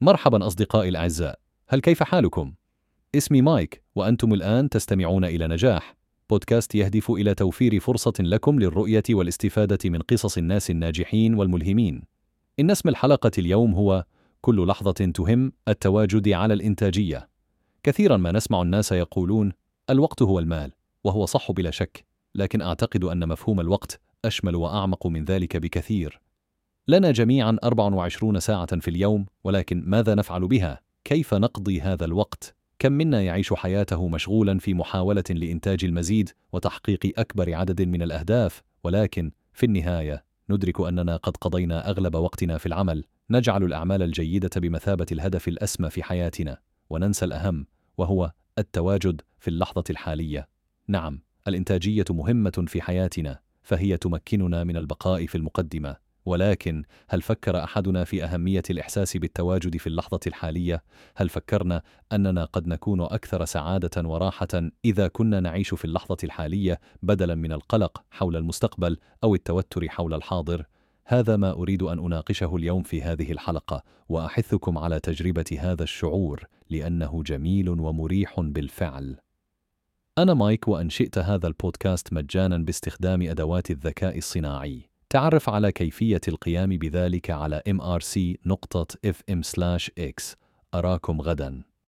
مرحبا أصدقائي الأعزاء، هل كيف حالكم؟ اسمي مايك وأنتم الآن تستمعون إلى نجاح، بودكاست يهدف إلى توفير فرصة لكم للرؤية والاستفادة من قصص الناس الناجحين والملهمين. إن اسم الحلقة اليوم هو كل لحظة تهم التواجد على الإنتاجية. كثيرا ما نسمع الناس يقولون: الوقت هو المال، وهو صح بلا شك، لكن أعتقد أن مفهوم الوقت أشمل وأعمق من ذلك بكثير. لنا جميعا 24 ساعة في اليوم، ولكن ماذا نفعل بها؟ كيف نقضي هذا الوقت؟ كم منا يعيش حياته مشغولا في محاولة لإنتاج المزيد وتحقيق أكبر عدد من الأهداف، ولكن في النهاية ندرك أننا قد قضينا أغلب وقتنا في العمل، نجعل الأعمال الجيدة بمثابة الهدف الأسمى في حياتنا، وننسى الأهم، وهو التواجد في اللحظة الحالية. نعم، الإنتاجية مهمة في حياتنا، فهي تمكننا من البقاء في المقدمة، ولكن هل فكر أحدنا في أهمية الإحساس بالتواجد في اللحظة الحالية؟ هل فكرنا أننا قد نكون أكثر سعادة وراحة إذا كنا نعيش في اللحظة الحالية بدلا من القلق حول المستقبل أو التوتر حول الحاضر؟ هذا ما أريد أن أناقشه اليوم في هذه الحلقة وأحثكم على تجربة هذا الشعور لأنه جميل ومريح بالفعل. أنا مايك وانشئت هذا البودكاست مجانا باستخدام أدوات الذكاء الصناعي. تعرف على كيفية القيام بذلك على mrc.fm/x أراكم غداً.